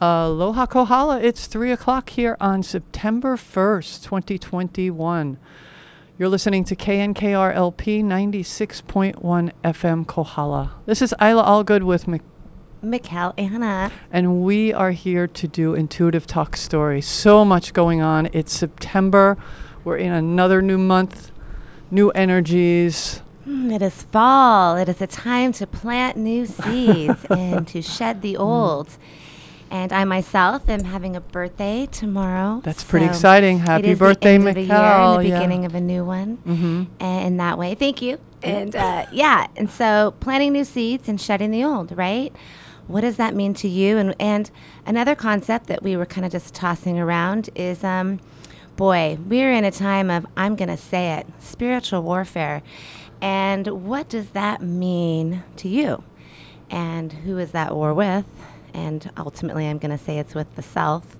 Aloha Kohala. It's 3 o'clock here on September 1st, 2021. You're listening to KNKRLP 96.1 FM Kohala. This is Isla Allgood with Mc- Mikkel Anna. and we are here to do Intuitive Talk Story. So much going on. It's September. We're in another new month, new energies. Mm, It is fall. It is a time to plant new seeds and to shed the old. And I myself am having a birthday tomorrow. That's pretty so exciting. it Happy is birthday, the end of a year and the Yeah. beginning of a new one. Mm-hmm. And in that way, thank you. And uh, yeah, and so planting new seeds and shedding the old, right? What does that mean to you? And and another concept that we were kind of just tossing around is, um, boy, we're in a time of I'm gonna say it, spiritual warfare, and what does that mean to you? And who is that war with? And ultimately, I'm gonna say it's with the self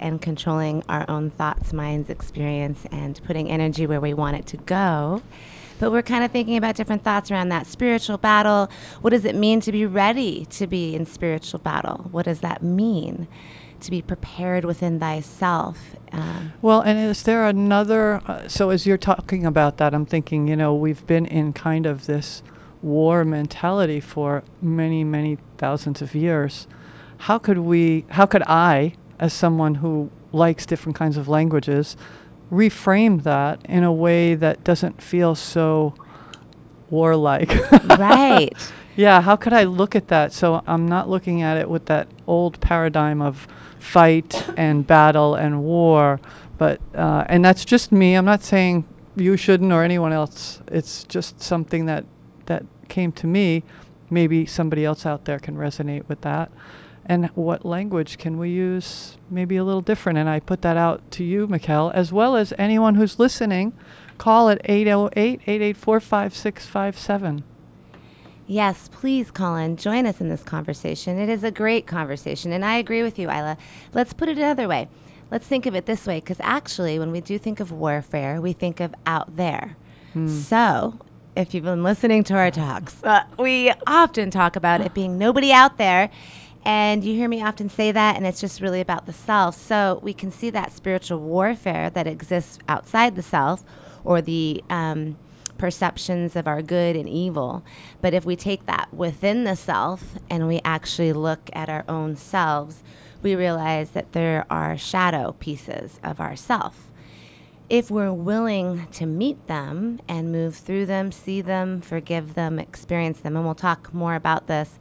and controlling our own thoughts, minds, experience, and putting energy where we want it to go. But we're kind of thinking about different thoughts around that spiritual battle. What does it mean to be ready to be in spiritual battle? What does that mean to be prepared within thyself? Um, Well, and is there another? Uh, so, as you're talking about that, I'm thinking, you know, we've been in kind of this war mentality for many, many thousands of years. How could we, how could I, as someone who likes different kinds of languages, reframe that in a way that doesn't feel so warlike? right. Yeah, how could I look at that so I'm not looking at it with that old paradigm of fight and battle and war, but uh, and that's just me. I'm not saying you shouldn't or anyone else. It's just something that that came to me. Maybe somebody else out there can resonate with that. And what language can we use? Maybe a little different. And I put that out to you, Mikkel, as well as anyone who's listening. Call at 808 884 5657. Yes, please, call in, join us in this conversation. It is a great conversation, and I agree with you, Isla. Let's put it another way. Let's think of it this way, because actually, when we do think of warfare, we think of out there. So, if you've been listening to our talks, uh, we often talk about it being nobody out there. And you hear me often say that, and it's just really about the self. So we can see that spiritual warfare that exists outside the self or the um, perceptions of our good and evil. But if we take that within the self and we actually look at our own selves, we realize that there are shadow pieces of ourself. If we're willing to meet them and move through them, see them, forgive them, experience them, and we'll talk more about this.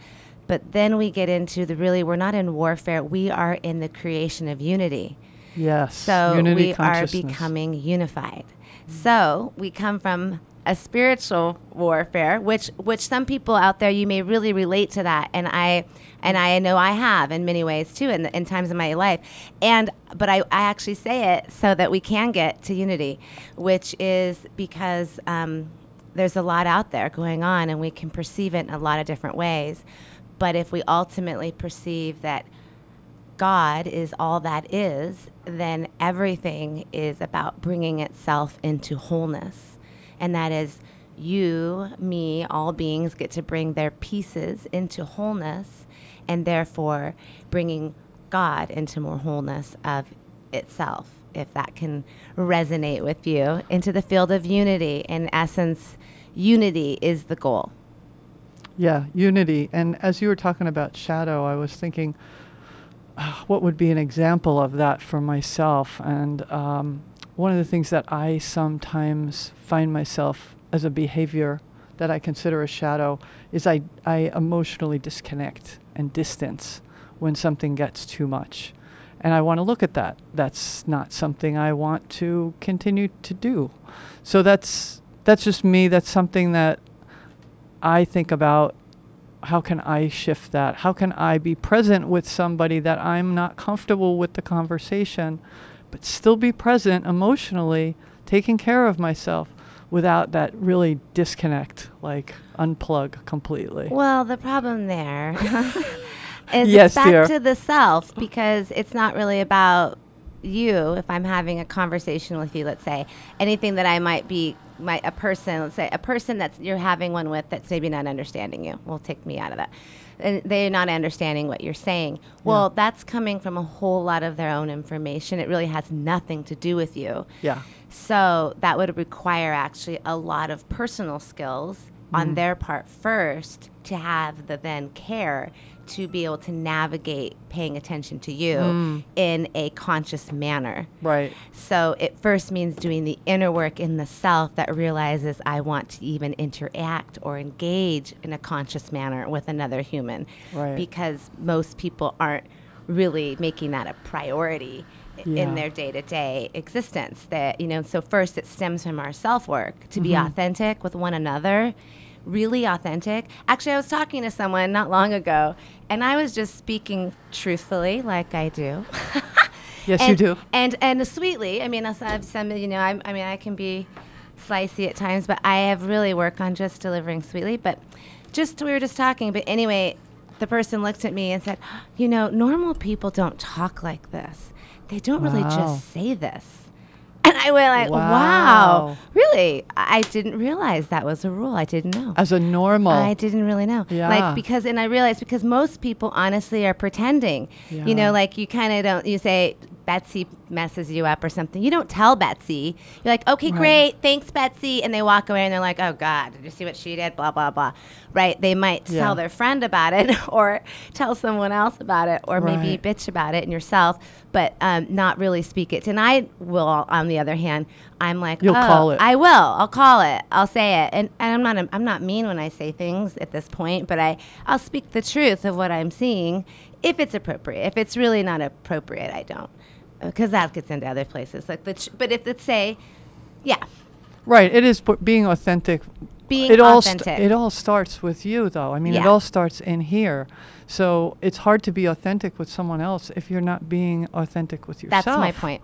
But then we get into the really, we're not in warfare, we are in the creation of unity. Yes. So unity we are becoming unified. So we come from a spiritual warfare, which which some people out there you may really relate to that, and I and I know I have in many ways too, in, in times of my life, and but I, I actually say it so that we can get to unity, which is because um, there's a lot out there going on, and we can perceive it in a lot of different ways, but if we ultimately perceive that God is all that is, then everything is about bringing itself into wholeness. And that is you, me, all beings get to bring their pieces into wholeness and therefore bringing God into more wholeness of itself, if that can resonate with you, into the field of unity. In essence, unity is the goal. Yeah, unity. And as you were talking about shadow, I was thinking, ah, what would be an example of that for myself? And um, one of the things that I sometimes find myself as a behavior that I consider a shadow is I, I emotionally disconnect and distance when something gets too much. And I want to look at that. That's not something I want to continue to do. So that's that's just me. That's something that I think about how can I shift that? How can I be present with somebody that I'm not comfortable with the conversation, but still be present emotionally, taking care of myself without that really disconnect, like unplug completely. Well, the problem there is Yes, back dear. to the self because it's not really about you. If I'm having a conversation with you, let's say anything that I might be, might a person, let's say a person that's you're having one with that's maybe not understanding you. We'll take me out of that. and they're not understanding what you're saying. Well, that's coming from a whole lot of their own information. It really has nothing to do with you. Yeah. So that would require actually a lot of personal skills on mm. their part first to have the then care to be able to navigate paying attention to you mm. in a conscious manner. Right. So it first means doing the inner work in the self that realizes I want to even interact or engage in a conscious manner with another human. Right. Because most people aren't really making that a priority Yeah. in their day-to-day existence. That you know, so first it stems from our self-work to be Mm-hmm. authentic with one another. Really authentic. Actually, I was talking to someone not long ago, and I was just speaking truthfully, like I do. Yes, you and, do. And and sweetly. I mean, I have some. You know, I, I mean, I can be slicey at times, but I have really worked on just delivering sweetly. But just we were just talking. But anyway, the person looked at me and said, "You know, normal people don't talk like this. They don't really just say this." And I went like, Wow. "Wow, really? I didn't realize that was a rule. I didn't know." As a normal. I didn't really know. Yeah. Like because and I realized because most people honestly are pretending. Yeah. You know, like you kind of don't you say Betsy messes you up or something. You don't tell Betsy. You're like, "Okay, Right. great. Thanks, Betsy." And they walk away and they're like, "Oh god, did you see what she did?" blah blah blah. Right? They might Yeah. tell their friend about it or tell someone else about it or maybe bitch about it and yourself, but um, not really speak it. And I will on the other hand, I'm like, You'll "Oh, call it. I will. I'll call it. I'll say it. And, and I'm not I'm not mean when I say things at this point, but I I'll speak the truth of what I'm seeing if it's appropriate. If it's really not appropriate, I don't. Because that gets into other places. Like the ch- but if it's say yeah, Right. It is p- being authentic. being it all st- authentic. it all starts with you, though. I mean, it all starts in here. So it's hard to be authentic with someone else if you're not being authentic with yourself. That's my point.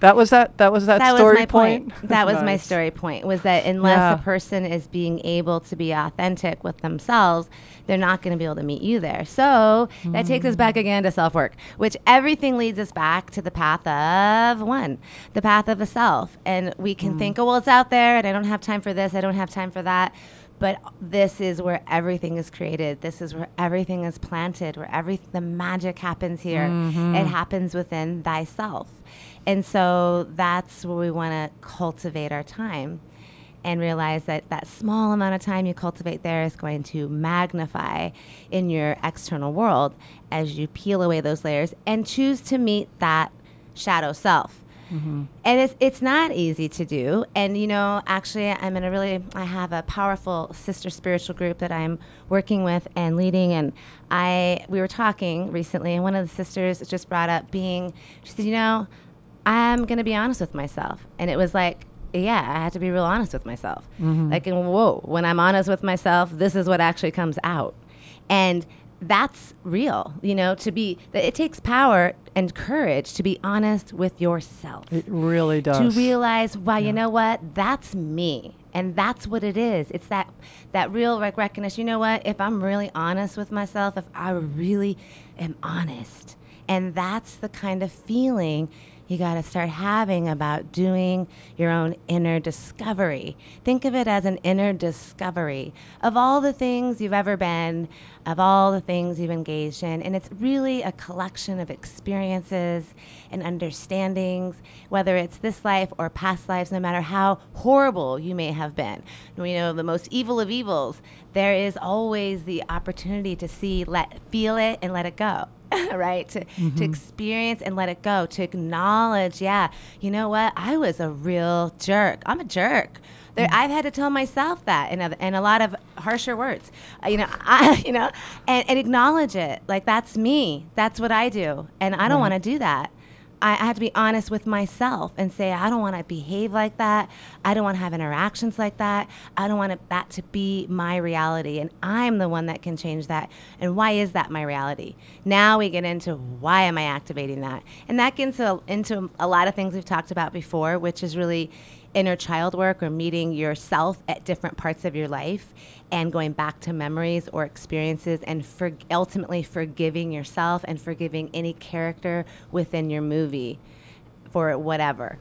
That was that. That was that, that was story my point. That was my story point. Was that unless Yeah. a person is being able to be authentic with themselves, they're not going to be able to meet you there. So that takes us Mm. back again to self work, which everything leads us back to the path of one, the path of the self. And we can Mm. think, oh well, it's out there, and I don't have time for this. I don't have time for that. But this is where everything is created. This is where everything is planted. Where every the magic happens here. Mm-hmm. It happens within thyself. And so that's where we want to cultivate our time and realize that that small amount of time you cultivate there is going to magnify in your external world as you peel away those layers and choose to meet that shadow self. Mm-hmm. And it's it's not easy to do. And you know, actually, I'm in a really I have a powerful sister spiritual group that I'm working with and leading. And I we were talking recently, and one of the sisters just brought up being. She said, you know, I'm gonna be honest with myself, and it was like. Yeah, I had to be real honest with myself. Mm-hmm. Like, and whoa, when I'm honest with myself, this is what actually comes out. And that's real, you know, to be, that it takes power and courage to be honest with yourself. It really does. To realize, wow, you know what? That's me. And that's what it is. It's that that real rec- recognition. You know what? If I'm really honest with myself, if I really am honest, and that's the kind of feeling you got to start having about doing your own inner discovery. Think of it as an inner discovery of all the things you've ever been, of all the things you've engaged in. And it's really a collection of experiences and understandings, whether it's this life or past lives, no matter how horrible you may have been. You know, the most evil of evils, there is always the opportunity to see, let feel it and let it go. right? To, to experience and let it go, to acknowledge, yeah, you know what? I was a real jerk. I'm a jerk. There, I've had to tell myself that in a, in a lot of harsher words, uh, you know, I, you know, and, and acknowledge it. Like that's me. That's what I do, and I don't want to do that. I, I have to be honest with myself and say I don't want to behave like that. I don't want to have interactions like that. I don't want that to be my reality, and I'm the one that can change that. And why is that my reality? Now we get into why am I activating that, and that gets into a lot of things we've talked about before, which is really inner child work or meeting yourself at different parts of your life and going back to memories or experiences and for ultimately forgiving yourself and forgiving any character within your movie for whatever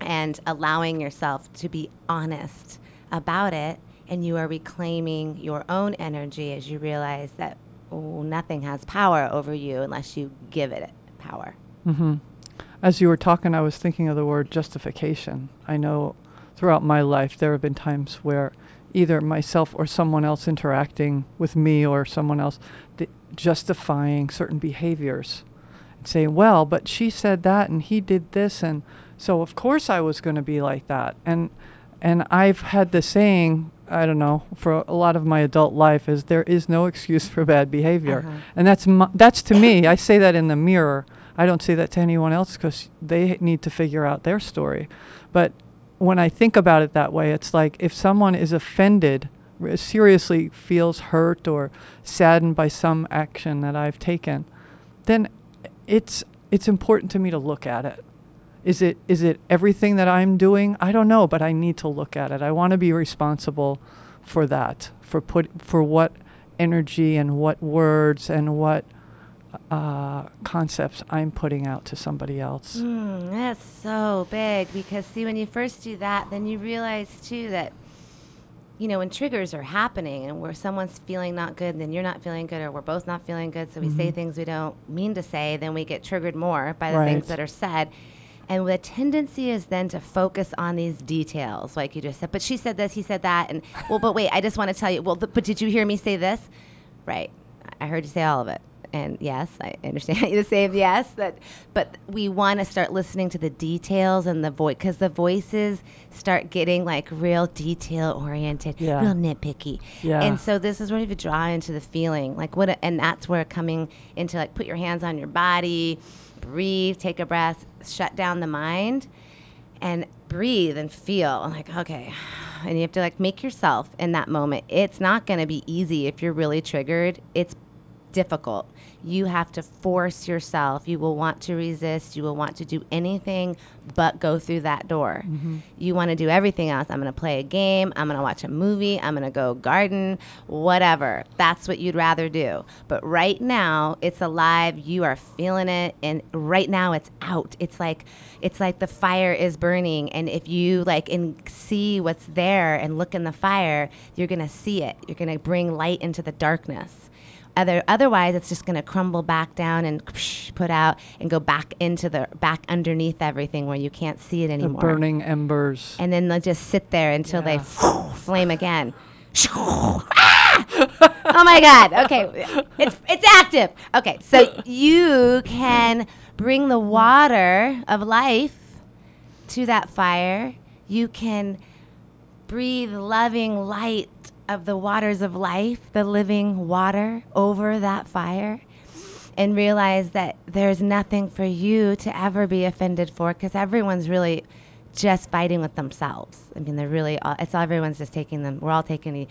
and allowing yourself to be honest about it and you are reclaiming your own energy as you realize that oh, nothing has power over you unless you give it power. hmm As you were talking, I was thinking of the word justification. I know throughout my life there have been times where either myself or someone else interacting with me or someone else th- justifying certain behaviors and saying, well, but she said that and he did this and so of course I was going to be like that. And and I've had the saying, I don't know, for a lot of my adult life is there is no excuse for bad behavior. Uh-huh. And that's that's to me, I say that in the mirror. I don't say that to anyone else because they need to figure out their story. But when I think about it that way, it's like if someone is offended, r- seriously feels hurt or saddened by some action that I've taken, then it's it's important to me to look at it. Is it is it everything that I'm doing? I don't know, but I need to look at it. I want to be responsible for that, for put for what energy and what words and what uh, concepts I'm putting out to somebody else. Mm, that's so big because see when you first do that, then you realize too that you know when triggers are happening and where someone's feeling not good, then you're not feeling good, or we're both not feeling good, so we say Mhm. things we don't mean to say, then we get triggered more by the Right. things that are said. And the tendency is then to focus on these details, like you just said. But she said this, he said that, and well, but wait, I just want to tell you. Well, th- but did you hear me say this? Right, I heard you say all of it. And yes, I understand you to say yes. That, but we want to start listening to the details and the voice because the voices start getting like real detail oriented, Yeah. real nitpicky. Yeah. And so this is where you draw into the feeling, like what, and that's where coming into like put your hands on your body, breathe, take a breath, shut down the mind, and breathe and feel. Like okay, and you have to like make yourself in that moment. It's not going to be easy if you're really triggered. It's difficult. You have to force yourself. You will want to resist. You will want to do anything but go through that door. Mm-hmm. You want to do everything else. I'm going to play a game. I'm going to watch a movie. I'm going to go garden, whatever. That's what you'd rather do. But right now, it's alive. You are feeling it and right now it's out. It's like it's like the fire is burning and if you like and see what's there and look in the fire, you're going to see it. You're going to bring light into the darkness. Other, otherwise, it's just going to crumble back down and put out and go back into the back underneath everything where you can't see it The anymore. burning embers. And then they'll just sit there until they flame again. Ah! oh my God. Okay. It's, it's active. Okay. So you can bring the water of life to that fire. You can breathe loving light of the waters of life, the living water over that fire, and realize that there's nothing for you to ever be offended for because everyone's really just fighting with themselves. I mean, they're really, all, it's all, everyone's just taking them, we're all taking the,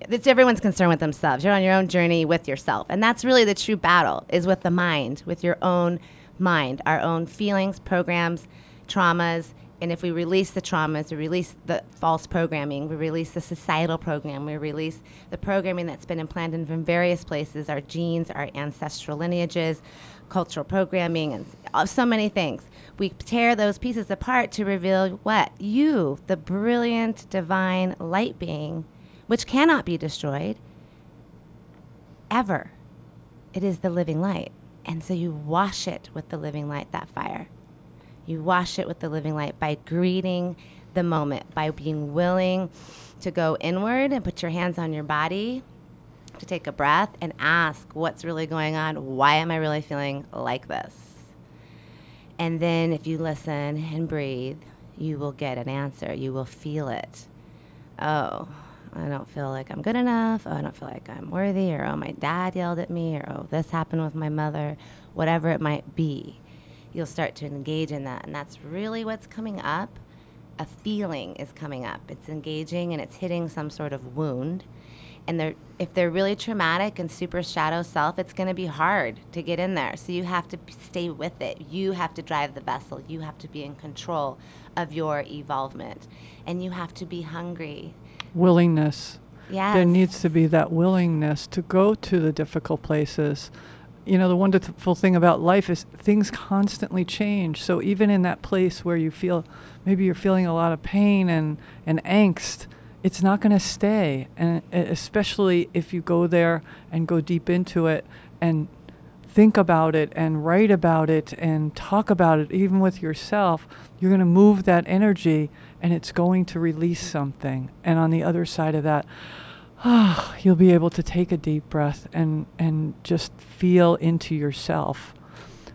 it's everyone's concerned with themselves. You're on your own journey with yourself. And that's really the true battle is with the mind, with your own mind, our own feelings, programs, traumas. And if we release the traumas, we release the false programming, we release the societal program, we release the programming that's been implanted from various places, our genes, our ancestral lineages, cultural programming, and so many things. We tear those pieces apart to reveal what? You, the brilliant, divine light being which cannot be destroyed ever. It is the living light. And so you wash it with the living light, that fire. You wash it with the living light by greeting the moment, by being willing to go inward and put your hands on your body, to take a breath and ask what's really going on. Why am I really feeling like this? And then if you listen and breathe, you will get an answer. You will feel it. Oh, I don't feel like I'm good enough. Oh, I don't feel like I'm worthy. Or, oh, my dad yelled at me. Or, oh, this happened with my mother. Whatever it might be, you'll start to engage in that. And that's really what's coming up. A feeling is coming up. It's engaging and it's hitting some sort of wound. And they're, if they're really traumatic and super shadow self, it's going to be hard to get in there. So you have to stay with it. You have to drive the vessel. You have to be in control of your evolvement. And you have to be hungry. willingness. Yes. There needs to be that willingness to go to the difficult places. You know, the wonderful thing about life is things constantly change. So even in that place where you feel maybe you're feeling a lot of pain and, and angst, it's not going to stay. And especially if you go there and go deep into it and think about it and write about it and talk about it, even with yourself, you're going to move that energy and it's going to release something. And on the other side of that, you'll be able to take a deep breath and, and just feel into yourself.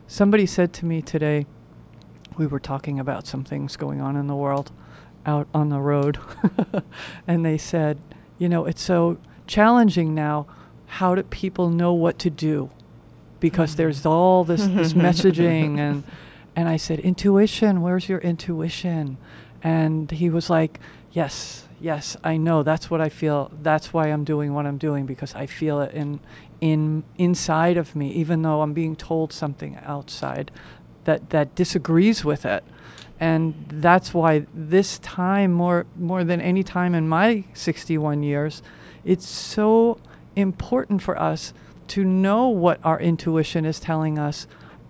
Somebody said to me today, we were talking about some things going on in the world out on the road. and they said, you know, it's so challenging now. How do people know what to do? Because Mm. there's all this, this messaging and and I said, Intuition, where's your intuition? And he was like, Yes, yes, I know. That's what I feel. That's why I'm doing what I'm doing because I feel it in in inside of me, even though I'm being told something outside that that disagrees with it. And that's why this time more more than any time in my 61 years, it's so important for us to know what our intuition is telling us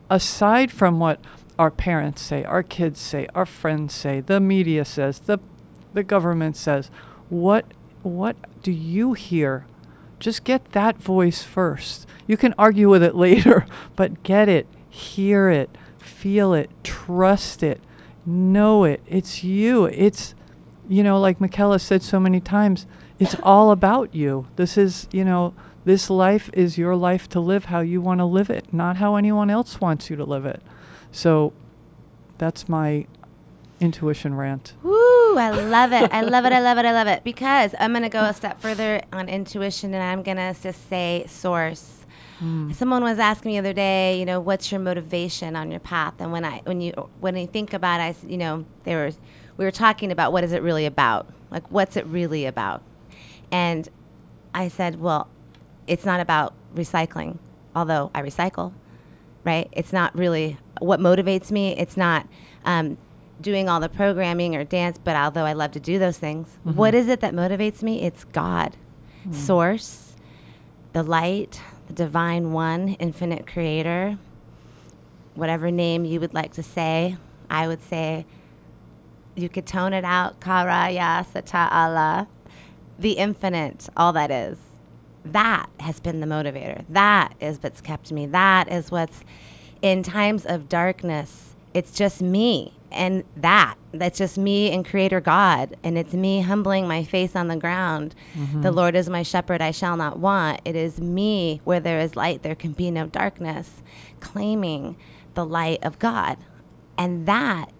aside from what our parents say, our kids say, our friends say, the media says, the the government says, what what do you hear? Just get that voice first. You can argue with it later, but get it, hear it, feel it, trust it, know it. It's you. It's you know, like Michaela said so many times, it's all about you. This is, you know, this life is your life to live how you want to live it, not how anyone else wants you to live it. So that's my intuition rant. Woo, I love it. I love it. I love it. I love it. Because I'm going to go a step further on intuition and I'm going to just say source. Someone was asking me the other day, you know, what's your motivation on your path? And when I when you when I think about it, I, you know, they were we were talking about what is it really about? Like what's it really about? And I said, well, it's not about recycling, although I recycle right? It's not really what motivates me. It's not um, doing all the programming or dance, but although I love to do those things, mm-hmm. what is it that motivates me? It's God, hmm. Source, the light, the divine one, infinite creator, whatever name you would like to say. I would say you could tone it out, Karaya Sata'ala, the infinite, all that is. That has been the motivator. That is what's kept me. That is what's in times of darkness. It's just me and that. That's just me and Creator God. And it's me humbling my face on the ground. Mm-hmm. The Lord is my shepherd, I shall not want. It is me where there is light, there can be no darkness, claiming the light of God. And that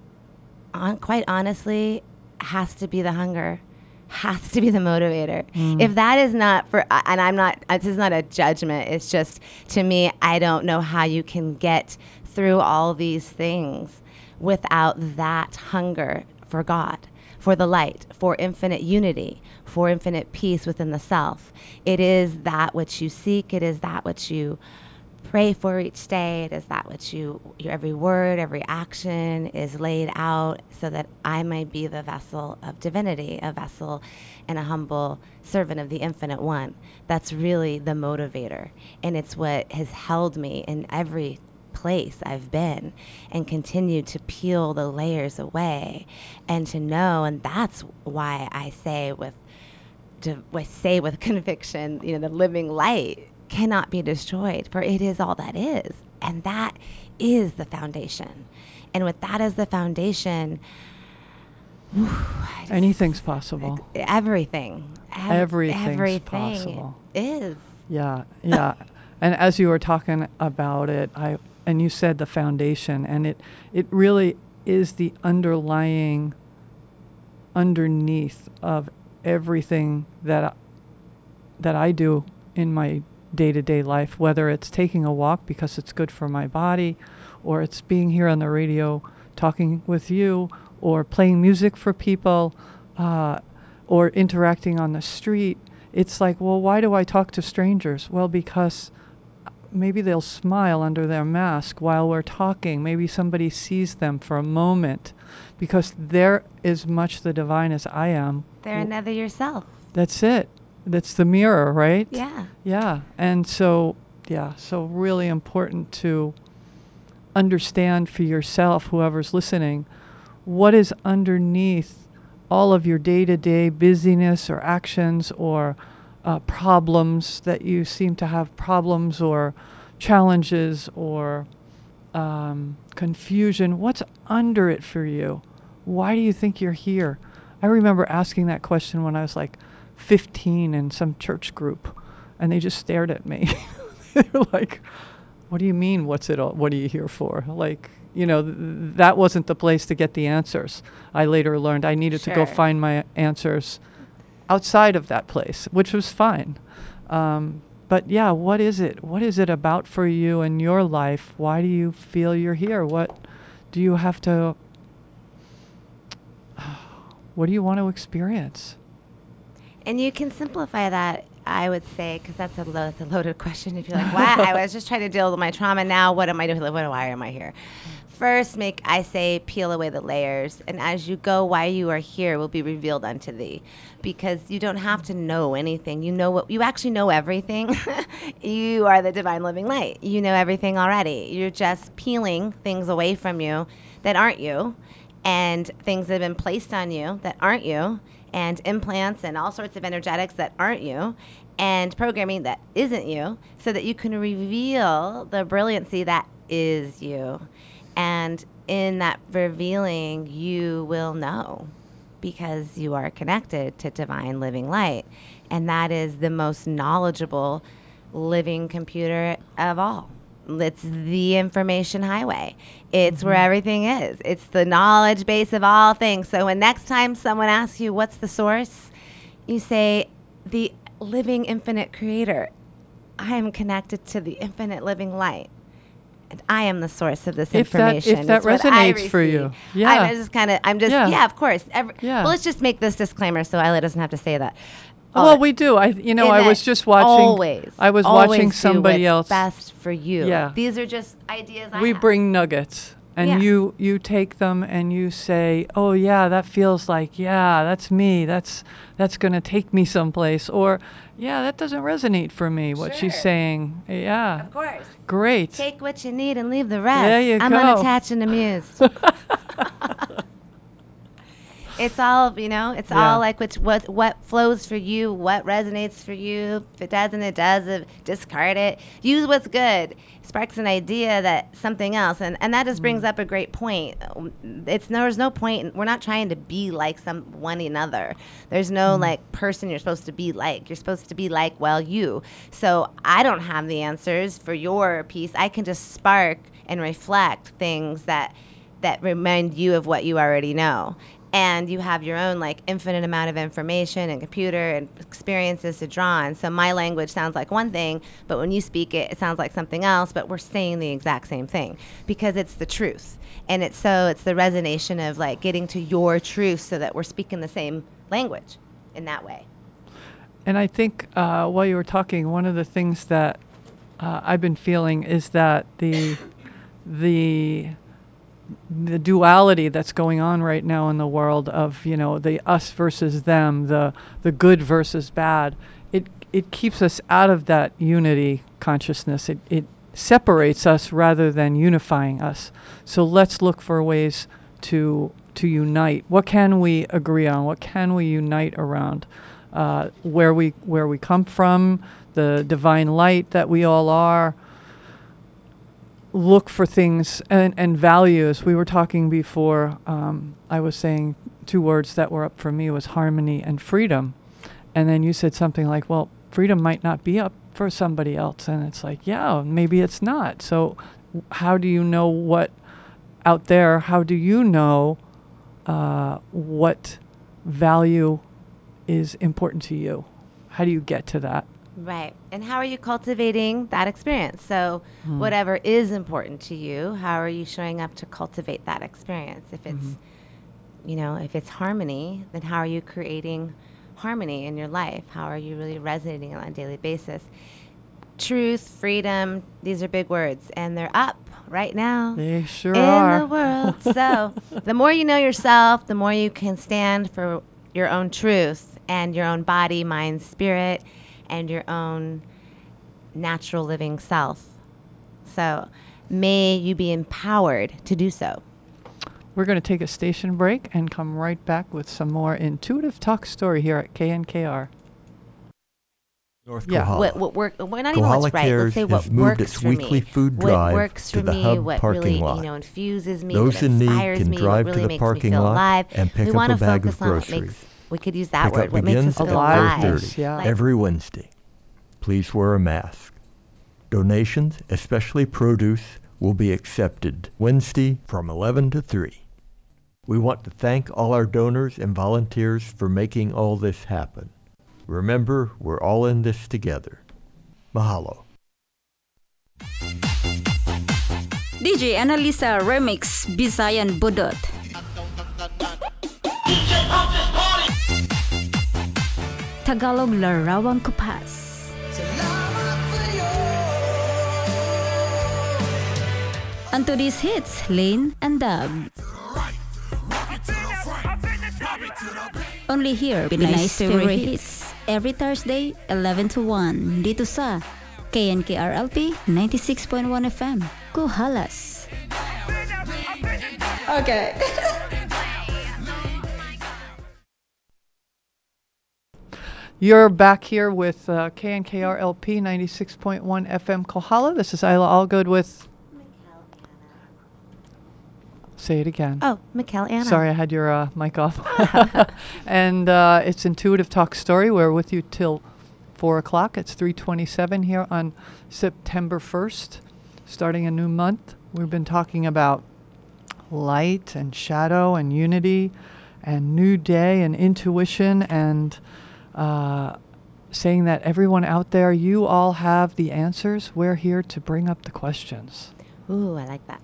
on, quite honestly, has to be the hunger, has to be the motivator. Mm. If that is not for, and I'm not, uh, this is not a judgment. It's just to me, I don't know how you can get through all these things without that hunger for God, for the light, for infinite unity, for infinite peace within the self. It is that which you seek. It is that which you pray for each day. It is that which you, your every word, every action is laid out so that I might be the vessel of divinity, a vessel and a humble servant of the infinite one. That's really the motivator. And it's what has held me in every place I've been and continue to peel the layers away and to know. And that's why I say with to say with conviction, you know, the living light cannot be destroyed, for it is all that is. And that is the foundation. And with that as the foundation, whew, Anything's possible. everything. ev- Everything's everything possible. is. Yeah, yeah. and as you were talking about it, I and you said the foundation, and it it really is the underlying underneath of everything that I, that I do in my day-to-day life, whether it's taking a walk because it's good for my body, or it's being here on the radio talking with you, or playing music for people, uh, or interacting on the street. It's like, well, why do I talk to strangers? Well, because maybe they'll smile under their mask while we're talking. Maybe somebody sees them for a moment because they're as much the divine as I am. They're another yourself. That's it. That's the mirror, right? Yeah. Yeah. And so, yeah, so really important to understand for yourself, whoever's listening, what is underneath all of your day to day busyness or actions or uh, problems that you seem to have problems or challenges or um, confusion. What's under it for you? Why do you think you're here? I remember asking that question when I was like 15 in some church group, and they just stared at me. They're like, "What do you mean? What's it? All, what are you here for?" Like, you know, th- that wasn't the place to get the answers. I later learned I needed to go find my answers outside of that place, which was fine. Um, but yeah, what is it? What is it about for you in your life? Why do you feel you're here? What do you have to? What do you want to experience? And you can simplify that, I would say, because that's a, lo- that's a loaded question. If you're like, why? I was just trying to deal with my trauma. Now, what am I doing? What, why am I here? First, make, I say, peel away the layers. And as you go, why you are here will be revealed unto thee. Because you don't have to know anything. You know what, you actually know everything. you are the divine living light. You know everything already. You're just peeling things away from you that aren't you and things that have been placed on you that aren't you, and implants and all sorts of energetics that aren't you, and programming that isn't you, so that you can reveal the brilliancy that is you. And in that revealing, you will know because you are connected to divine living light. And that is the most knowledgeable living computer of all. It's the information highway. It's where mm-hmm. everything is. It's the knowledge base of all things. So when next time someone asks you what's the source, you say the living infinite creator. I am connected to the infinite living light. I am the source of this If that- if information. that It's resonates for you. Yeah. I'm just kind of, I'm just, Yeah. yeah, of course. Every, Yeah. Well, let's just make this disclaimer so Isla doesn't have to say that. All well, we do. I, you know, I was just watching. Always. I was always watching somebody else. Best for you. Yeah. These are just ideas. I we bring nuggets and Yeah. you you take them and you say oh yeah that feels like yeah that's me that's that's going to take me someplace or yeah that doesn't resonate for me what she's saying yeah Of course. great Take what you need and leave the rest. There you I'm go. unattached and amused. it's all you know. It's Yeah. all like which what what flows for you, what resonates for you. If it doesn't, it does. If, discard it. Use what's good. Sparks an idea that something else, and and that just brings Mm. up a great point. It's there's no point. We're not trying to be like some one another. There's no Mm. like person you're supposed to be like. You're supposed to be like well you. So I don't have the answers for your piece. I can just spark and reflect things that that remind you of what you already know. And you have your own like infinite amount of information and computer and experiences to draw on. So my language sounds like one thing, but when you speak it, it sounds like something else, but we're saying the exact same thing because it's the truth. And it's so it's the resonation of like getting to your truth so that we're speaking the same language in that way. And I think uh, while you were talking, one of the things that uh, I've been feeling is that the the the duality that's going on right now in the world of you know the us versus them, the the good versus bad, it it keeps us out of that unity consciousness. It it separates us rather than unifying us. So let's look for ways to to unite. What can we agree on? What can we unite around? Uh, where we where we come from, the divine light that we all are. Look for things and, and values. We were talking before. Um, I was saying two words that were up for me was harmony and freedom, and then you said something like, "Well, freedom might not be up for somebody else," and it's like, "Yeah, maybe it's not." So, how do you know what out there? How do you know uh, what value is important to you? How do you get to that? Right. And how are you cultivating that experience? So, Hmm. whatever is important to you, how are you showing up to cultivate that experience? If it's, Mm-hmm. you know, if it's harmony, then how are you creating harmony in your life? How are you really resonating on a daily basis? Truth, freedom, these are big words, and they're up right now They sure in are. the world. so, the more you know yourself, the more you can stand for your own truth and your own body, mind, spirit, and your own natural living self. So, may you be empowered to do so. We're going to take a station break and come right back with some more intuitive talk story here at KNKR. North Yeah. Kohala. What, what work? Well, not even Kohala what's right. Cares Let's say has what moved works its for weekly me. food what drive works to for the me, hub what parking really lot. you know infuses me, Those what in need inspires can me, drive what to the parking lot alive. and pick we up a to bag of focus on what groceries. Makes. We could use that Pickup word. What makes begins us at feel alive. 5:30 Yeah. Like- every Wednesday. Please wear a mask. Donations, especially produce, will be accepted Wednesday from 11 to 3. We want to thank all our donors and volunteers for making all this happen. Remember, we're all in this together. Mahalo. DJ Analisa Remix Bisayan Budot. Tagalog Larawan Kupas. And to these hits, Lane and Dub. Only here, Pinay Stereo Hits. Every Thursday, 11 to 1. Dito sa KNKRLP 96.1 FM. Kuhalas. Okay. You're back here with uh, KNKR LP 96.1 FM Kohala. This is Isla Allgood with. Say it again. Oh, Mikkel Anna. Sorry, I had your uh, mic off. and uh, it's Intuitive Talk Story. We're with you till four o'clock. It's three twenty-seven here on September first, starting a new month. We've been talking about light and shadow and unity, and new day and intuition and uh, saying that everyone out there, you all have the answers. We're here to bring up the questions. Ooh, I like that.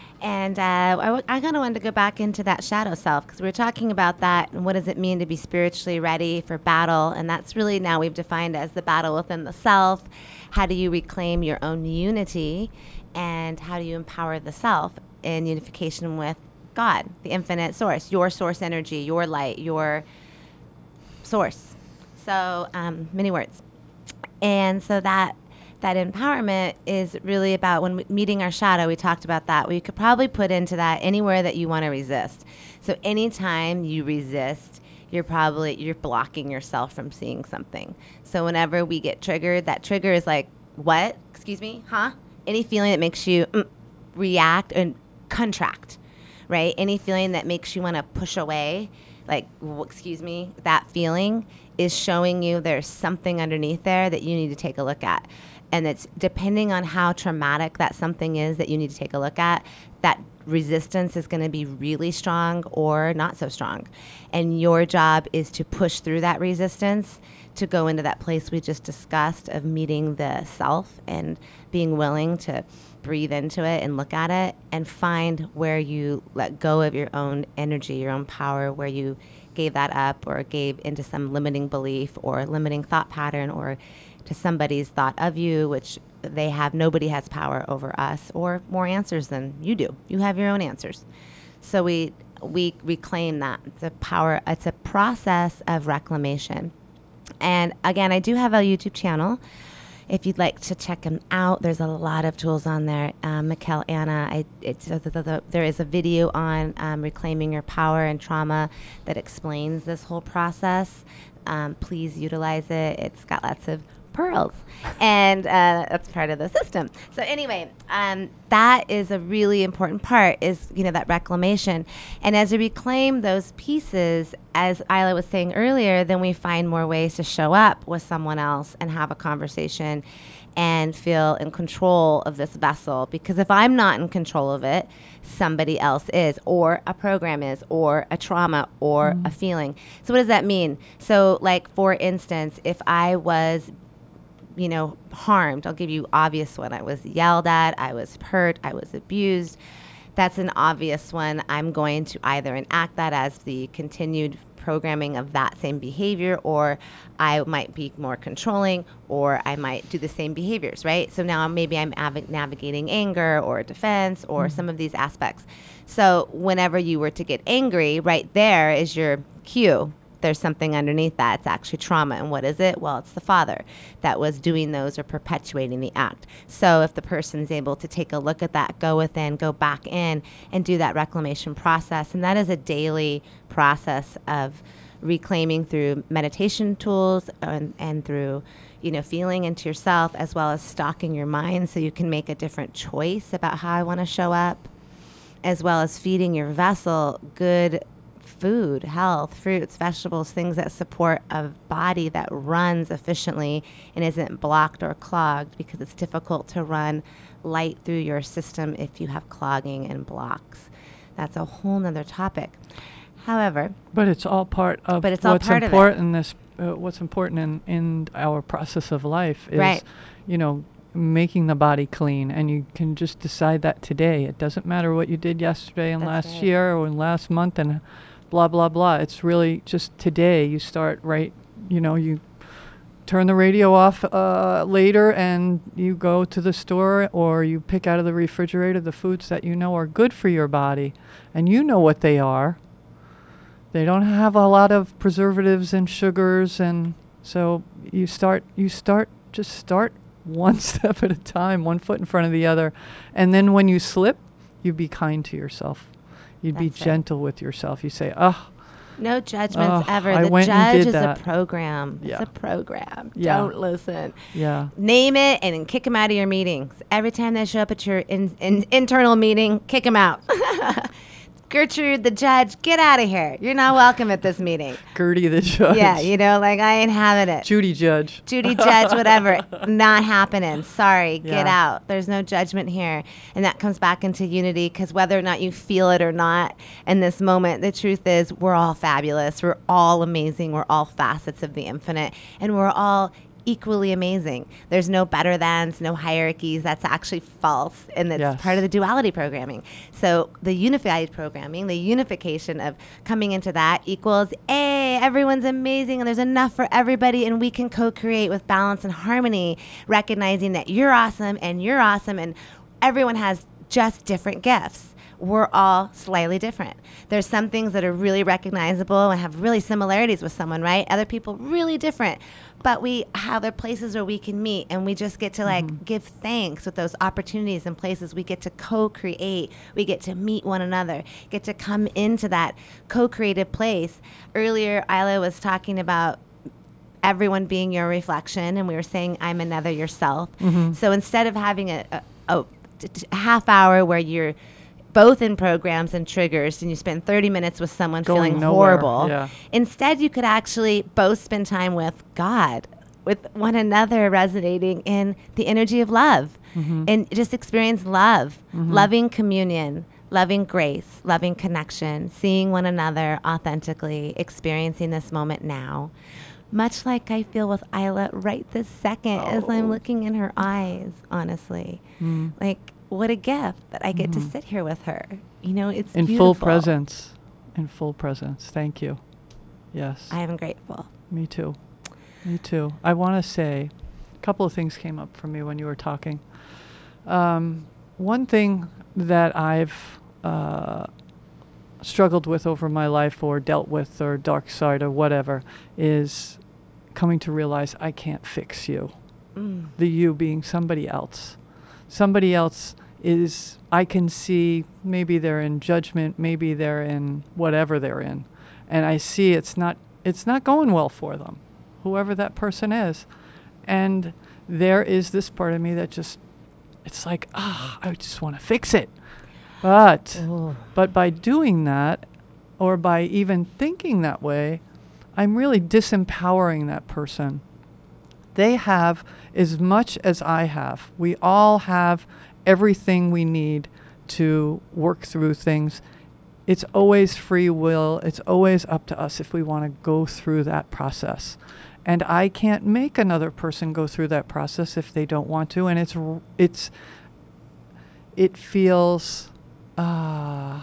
and uh, I, w- I kind of wanted to go back into that shadow self because we were talking about that and what does it mean to be spiritually ready for battle. And that's really now we've defined as the battle within the self. How do you reclaim your own unity? And how do you empower the self in unification with God, the infinite source, your source energy, your light, your source. So um, many words. And so that that empowerment is really about when meeting our shadow. We talked about that. We could probably put into that anywhere that you want to resist. So anytime you resist, you're probably you're blocking yourself from seeing something. So whenever we get triggered, that trigger is like, what? Excuse me? Huh? Any feeling that makes you mm, react and contract, right? Any feeling that makes you want to push away, like, excuse me, that feeling is showing you there's something underneath there that you need to take a look at. And it's depending on how traumatic that something is that you need to take a look at, that resistance is going to be really strong or not so strong. And your job is to push through that resistance to go into that place we just discussed of meeting the self and being willing to breathe into it and look at it and find where you let go of your own energy, your own power, where you gave that up or gave into some limiting belief or limiting thought pattern or to somebody's thought of you, which they have, nobody has power over us or more answers than you do. You have your own answers. So we, we reclaim that. It's a power, it's a process of reclamation. And again, I do have a YouTube channel. If you'd like to check them out, there's a lot of tools on there. Um, Mikkel Anna, I, uh, the, the, the, there is a video on um, reclaiming your power and trauma that explains this whole process. Um, please utilize it. It's got lots of pearls, and uh, that's part of the system. So anyway, um, that is a really important part. Is you know that reclamation, and as we reclaim those pieces, as Isla was saying earlier, then we find more ways to show up with someone else and have a conversation, and feel in control of this vessel. Because if I'm not in control of it, somebody else is, or a program is, or a trauma, or a feeling. So what does that mean? So like for instance, if I was you know, harmed. I'll give you obvious one. I was yelled at, I was hurt, I was abused. That's an obvious one. I'm going to either enact that as the continued programming of that same behavior, or I might be more controlling, or I might do the same behaviors, right? So now maybe I'm av- navigating anger or defense or mm-hmm. some of these aspects. So whenever you were to get angry, right there is your cue there's something underneath that. It's actually trauma. And what is it? Well, it's the father that was doing those or perpetuating the act. So if the person's able to take a look at that, go within, go back in, and do that reclamation process, and that is a daily process of reclaiming through meditation tools and, and through you know feeling into yourself as well as stocking your mind so you can make a different choice about how i want to show up as well as feeding your vessel good food, health, fruits, vegetables, things that support a body that runs efficiently and isn't blocked or clogged because it's difficult to run light through your system if you have clogging and blocks. That's a whole nother topic. However, But it's all part of But it's all what's part of it. important in this. Uh, what's important in in our process of life is, Right. you know, making the body clean, and you can just decide that today. It doesn't matter what you did yesterday and That's last right. year or last month and blah blah blah. It's really just today. You start right. You know, you turn the radio off uh, later and you go to the store or you pick out of the refrigerator the foods that you know are good for your body and you know what they are they don't have a lot of preservatives and sugars and so you start you start just start one step at a time one foot in front of the other and then when you slip you be kind to yourself you'd be That's right. gentle with yourself you say oh no judgments Oh, ever. I the went and judge did is that. a program. Yeah. It's a program. Yeah. Don't listen. yeah Name it and then kick them out of your meetings. Every time they show up at your in, in, internal meeting, kick them out. Gertrude, the judge, get out of here. You're not welcome at this meeting. gertie the judge Yeah, you know, like I ain't having it. judy judge Judy Judge, whatever, not happening. Sorry, get out. There's no judgment here. And that comes back into unity because whether or not you feel it or not in this moment, the truth is we're all fabulous. We're all amazing. We're all facets of the infinite. And we're all equally amazing. There's no better thans, no hierarchies. That's actually false. And that's Yes. part of the duality programming. So the unified programming, the unification of coming into that equals, hey, everyone's amazing and there's enough for everybody and we can co-create with balance and harmony, recognizing that you're awesome and you're awesome and everyone has just different gifts. We're all slightly different. There's some things that are really recognizable and have really similarities with someone, right? Other people really different. But we have there places where we can meet and we just get to like mm-hmm. give thanks with those opportunities and places. We get to co-create. We get to meet one another, get to come into that co-creative place. Earlier Isla was talking about everyone being your reflection and we were saying i'm another yourself. Mm-hmm. So instead of having a half hour where you're both in programs and triggers and you spend 30 minutes with someone Going feeling nowhere, horrible yeah. instead you could actually both spend time with god with one another resonating in the energy of love mm-hmm. and just experience love mm-hmm. loving communion loving grace loving connection seeing one another authentically experiencing this moment now. Much like I feel with Isla right this second as I'm oh. looking in her eyes, honestly. Mm. Like, what a gift that I get to sit here with her. You know, it's in beautiful. full presence in full presence thank you yes I am grateful. Me too. Me too. I want to say a couple of things came up for me when you were talking. Um, one thing that I've uh, struggled with over my life or dealt with or dark side or whatever is coming to realize I can't fix you. Mm. The you being somebody else. Somebody else is, I can see maybe they're in judgment, maybe they're in whatever they're in. And I see it's not, it's not going well for them, whoever that person is. And there is this part of me that just, it's like, ah, I just want to fix it. But, but by doing that, or by even thinking that way, I'm really disempowering that person. They have as much as I have. We all have everything we need to work through things. It's always free will. It's always up to us if we want to go through that process. And I can't make another person go through that process if they don't want to. And it's it's it feels uh,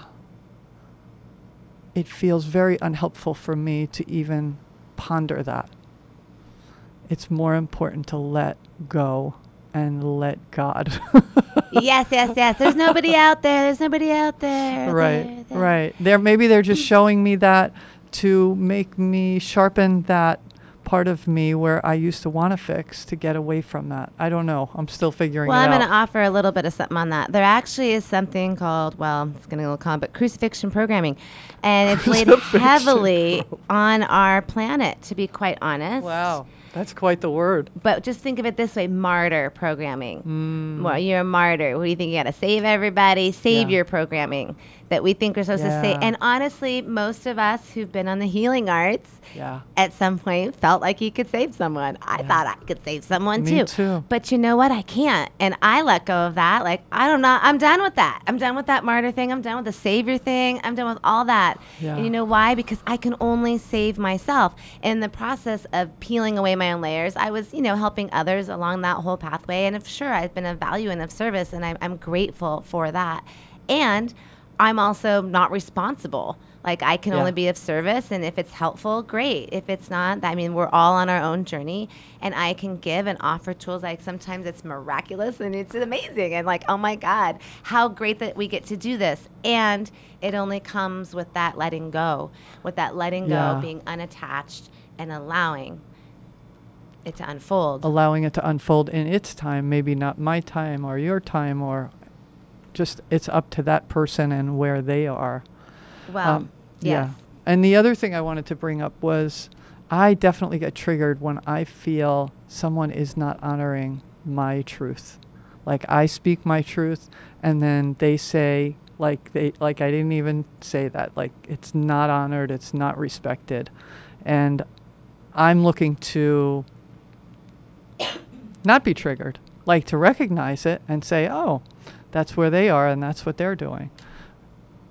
it feels very unhelpful for me to even ponder that. It's more important to let go and let God. yes, yes, yes. There's nobody out there. There's nobody out there. right, There, there. right. There, maybe they're just showing me that to make me sharpen that part of me where I used to want to fix to get away from that. I don't know. I'm still figuring out. Well, it I'm out. going to offer a little bit of something on that. There actually is something called, well, it's getting a little common, but crucifixion programming. And it's laid Crucifixion heavily on our planet, to be quite honest. wow, that's quite the word. But just think of it this way martyr programming. Mm. Well, you're a martyr. What do you think? You got to save everybody, savior Yeah. programming that we think we're supposed to say. And honestly, most of us who've been on the healing arts Yeah. at some point felt like you could save someone. I thought I could save someone Me too. too. But you know what? I can't. And I let go of that. Like, I don't know. I'm done with that. I'm done with that martyr thing. I'm done with the savior thing. I'm done with all that. Yeah. And you know why? Because I can only save myself. In the process of peeling away my own layers, I was, you know, helping others along that whole pathway. And if sure, I've been of value and of service, and I'm, I'm grateful for that. And I'm also not responsible. Like I can Yeah. only be of service, and if it's helpful, great. If it's not, I mean, we're all on our own journey, and I can give and offer tools. Like sometimes it's miraculous and it's amazing, and like, oh my God, how great that we get to do this. And it only comes with that letting go, with that letting Yeah. go, being unattached, and allowing it to unfold. allowing it to unfold in its time, maybe not my time or your time, or just it's up to that person and where they are. Well, Um, yes. And the other thing I wanted to bring up was I definitely get triggered when I feel someone is not honoring my truth. Like I speak my truth and then they say like they like I didn't even say that. Like it's not honored, it's not respected. And I'm looking to not be triggered, like to recognize it and say, "Oh, that's where they are and that's what they're doing."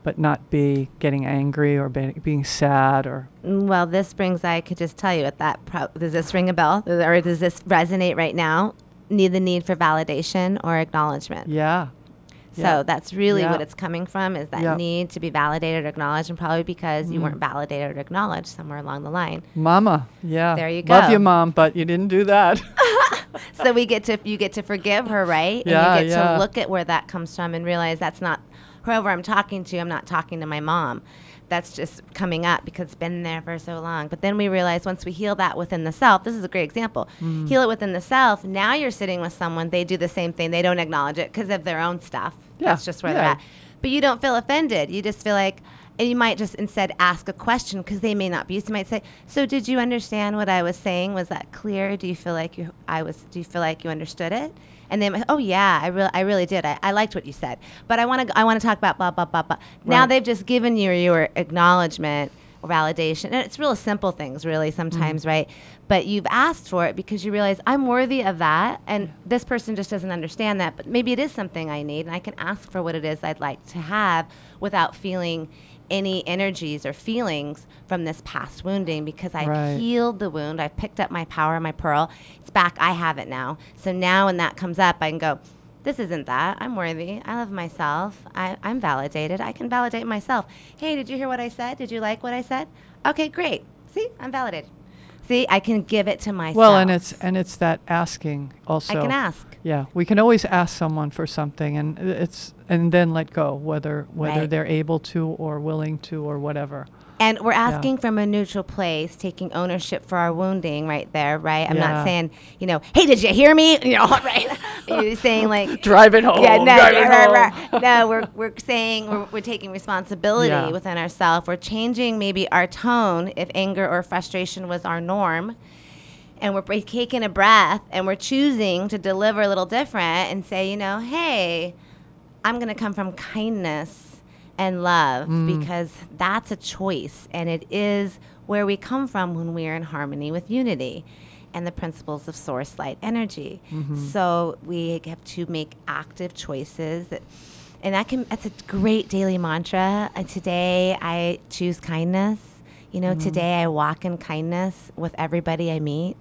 But not be getting angry or be, being sad or Mm, Well, this brings, I could just tell you at that, pro- does this ring a bell? Or does this resonate right now? Need the need for validation or acknowledgement. yeah. So yeah. that's really what it's coming from is that Yeah. need to be validated or acknowledged, and probably because you Mm. weren't validated or acknowledged somewhere along the line. Mama, yeah. There you go. Love you, mom, but you didn't do that. so we get to you get to forgive her, right? Yeah, and you get yeah. to look at where that comes from and realize that's not whoever I'm talking to. I'm not talking to my mom. That's just coming up because it's been there for so long. But then we realize once we heal that within the self, this is a great example. Mm. Heal it within the self. Now you're sitting with someone, they do the same thing. They don't acknowledge it because of their own stuff. Yeah, That's just where yeah. they're at. But you don't feel offended. You just feel like, and you might just instead ask a question because they may not be used. You might say, "So did you understand what I was saying? Was that clear? Do you feel like you I was? Do you feel like you understood it?" And they might, "Oh yeah, I really I really did. I, I liked what you said, but I want to I want to talk about blah blah blah blah." Now they've just given you your acknowledgement or validation, and it's real simple things, really Mm. sometimes, right? But you've asked for it because you realize I'm worthy of that, and this person just doesn't understand that. But maybe it is something I need, and I can ask for what it is I'd like to have without feeling any energies or feelings from this past wounding because I Right. healed the wound. I've picked up my power, my pearl. It's back. I have it now. So now when that comes up, I can go, this isn't that. I'm worthy. I love myself. I, I'm validated. I can validate myself. Hey, did you hear what I said? Did you like what I said? Okay, great. See, I'm validated. See, I can give it to myself. well, and it's and it's that asking also. I can ask. Yeah, we can always ask someone for something, and it's and then let go, whether whether Right. they're able to or willing to or whatever. And we're asking from a neutral place, taking ownership for our wounding right there, right? I'm Yeah. not saying, you know, hey, did you hear me? You know, right? You're saying like Drive it home. Yeah, no, drive it rah, rah, home. rah. no, we're we're saying we're, we're taking responsibility Yeah. within ourselves. We're changing maybe our tone if anger or frustration was our norm. And we're taking a breath and we're choosing to deliver a little different and say, you know, hey, I'm going to come from kindness and love Mm. because that's a choice and it is where we come from when we are in harmony with unity and the principles of source light energy. Mm-hmm. So we have to make active choices that, and that can that's a great daily mantra. And today I choose kindness. You know, Mm-hmm. today I walk in kindness with everybody I meet.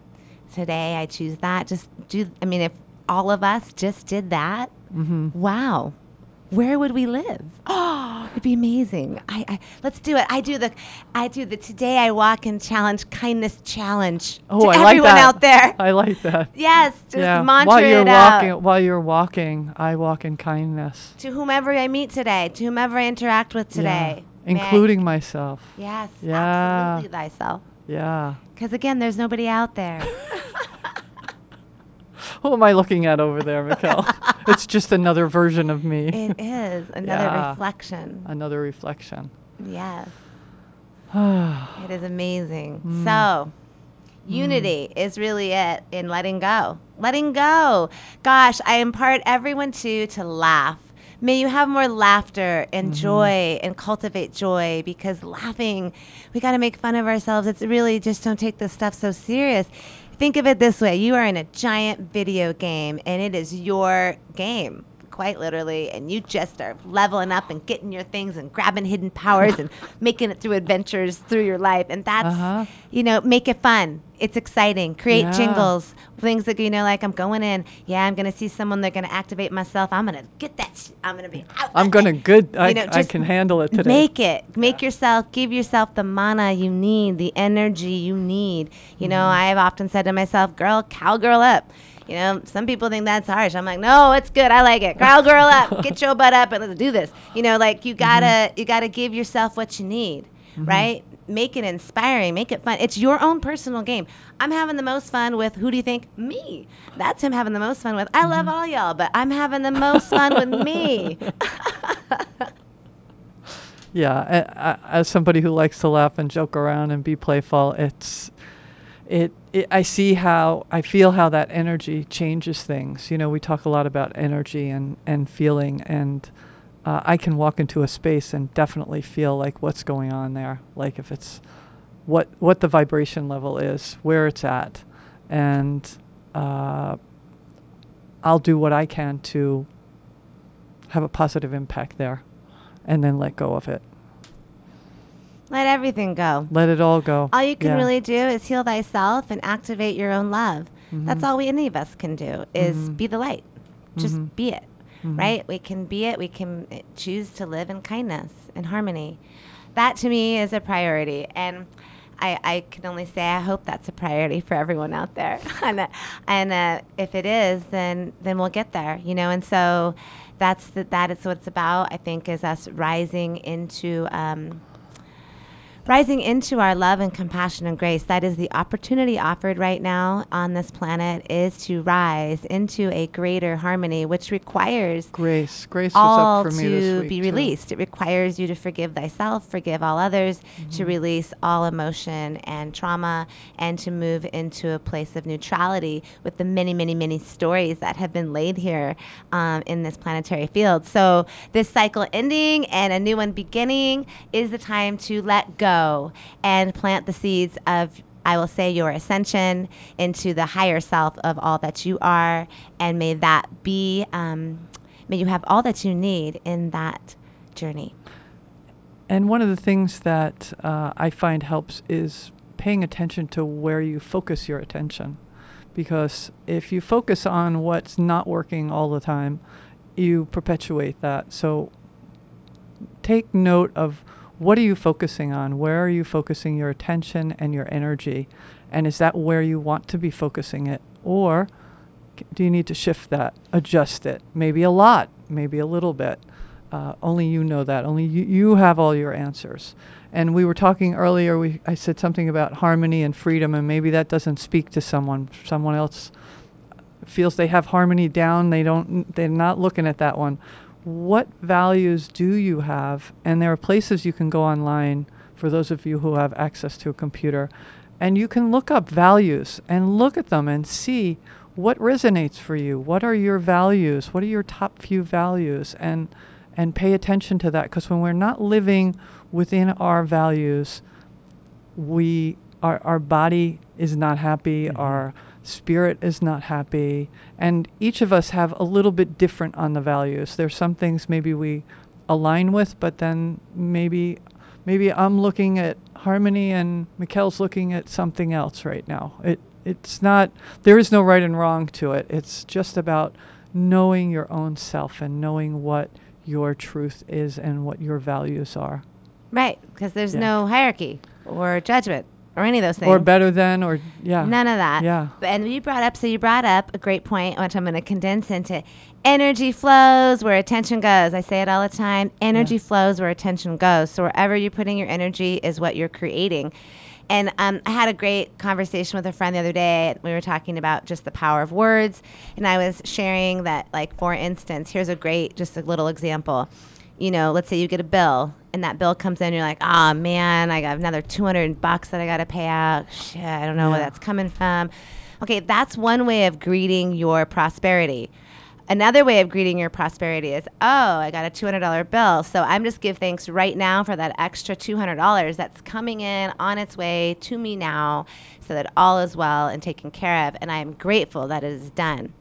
Today I choose that. Just do I mean if all of us just did that, Mm-hmm. wow. Where would we live? Oh, it'd be amazing. I, I let's do it. I do the I do the today I walk in challenge kindness challenge. Oh, to I like everyone that. out there. I like that. Yes, just yeah. mantra while you're it walking, out. while you're walking, I walk in kindness. To whomever I meet today, to whomever I interact with today. I- including myself. Yes, Yeah. absolutely thyself. Yeah. Because again, there's nobody out there. Who am I looking at over there, Mikkel? it's just another version of me. it is another Yeah. reflection. another reflection. Yes, it is amazing. Mm. So, unity is really it in letting go. Letting go. Gosh, I impart everyone to to laugh. May you have more laughter and Mm-hmm. joy and cultivate joy because laughing, we got to make fun of ourselves. It's really just don't take this stuff so serious. Think of it this way you are in a giant video game and it is your game. Quite literally, and you just are leveling up and getting your things and grabbing hidden powers and making it through adventures through your life. And that's, Uh-huh. you know, make it fun. It's exciting. Create Yeah. jingles, things that you know, like I'm going in. Yeah, I'm gonna see someone. They're gonna activate myself. I'm gonna get that. Sh- I'm gonna be out. I'm gonna good. I, You know, I can handle it today. Make it. Make yourself. Give yourself the mana you need, the energy you need. You know, Mm-hmm. I have often said to myself, "Girl, cowgirl up." You know, some people think that's harsh. I'm like, no, it's good. I like it. Cowgirl up. Get your butt up and let's do this. You know, like you gotta, Mm-hmm. you gotta give yourself what you need, right? Make it inspiring. Make it fun. It's your own personal game. I'm having the most fun with who do you think? Me. That's him having the most fun with. I love Mm-hmm. all y'all, but I'm having the most fun with me. Yeah, a- a- as somebody who likes to laugh and joke around and be playful, it's it, it. I see how I feel how that energy changes things. You know, we talk a lot about energy and and feeling, and uh, I can walk into a space and definitely feel like what's going on there. Like if it's what what the vibration level is, where it's at, and uh, I'll do what I can to have a positive impact there and then let go of it. Let everything go. Let it all go. All you can Yeah. really do is heal thyself and activate your own love. That's Mhm. all we any of us can do is Mhm. be the light. Just Mhm. be it. Mhm. Right? We can be it. We can uh, choose to live in kindness and harmony. That to me is a priority. And I, I can only say I hope that's a priority for everyone out there. and uh, and uh, if it is, then then we'll get there. You know. And so that's the, that is what it's about. I think is us rising into. Um, rising into our love and compassion and grace that is the opportunity offered right now on this planet is to rise into a greater harmony which requires Grace. Grace all was up for me this to be too. released. It requires you to forgive thyself, forgive all others, Mm-hmm. to release all emotion and trauma, and to move into a place of neutrality with the many, many, many stories that have been laid here um, in this planetary field. So, this cycle ending and a new one beginning is the time to let go and plant the seeds of I will say your ascension into the higher self of all that you are, and may that be, um, may you have all that you need in that journey. And one of the things that uh, I find helps is paying attention to where you focus your attention. Because if you focus on what's not working all the time, you perpetuate that. So take note of what are you focusing on? Where are you focusing your attention and your energy? And is that where you want to be focusing it? Or do you need to shift that, adjust it? Maybe a lot, maybe a little bit. Uh, only you know that. Only you, you have all your answers. And we were talking earlier. We I said something about harmony and freedom, and maybe that doesn't speak to someone. Someone else feels they have harmony down. They don't. They're not looking at that one. What values do you have? And there are places you can go online for those of you who have access to a computer, and you can look up values and look at them and see what resonates for you. What are your values? What are your top few values? And and pay attention to that because when we're not living within our values, we our our body is not happy, Mhm. our spirit is not happy, and each of us have a little bit different on the values. There's some things maybe we align with, but then maybe maybe I'm looking at harmony and Mikkel's looking at something else right now. It it's not there is no right and wrong to it. It's just about knowing your own self and knowing what your truth is and what your values are. Right, because there's Yeah. no hierarchy or judgment. Or any of those things. or better than, or yeah, None of that. Yeah. But- And you brought up, so you brought up a great point, which I'm going to condense into energy flows where attention goes. I say it all the time. Energy flows where attention goes. So wherever you're putting your energy is what you're creating. And um, I had a great conversation with a friend the other day. We were talking about just the power of words. And I was sharing that, like, for instance, here's a great, just a little example. You know, let's say you get a bill and that bill comes in, you're like, oh man, I got another 200 bucks that I got to pay out. Shit, I don't know where that's coming from. Okay, that's one way of greeting your prosperity. Another way of greeting your prosperity is, oh, I got a $200 bill. So I'm just give thanks right now for that extra $200 that's coming in on its way to me now so that all is well and taken care of. And I am grateful that it is done.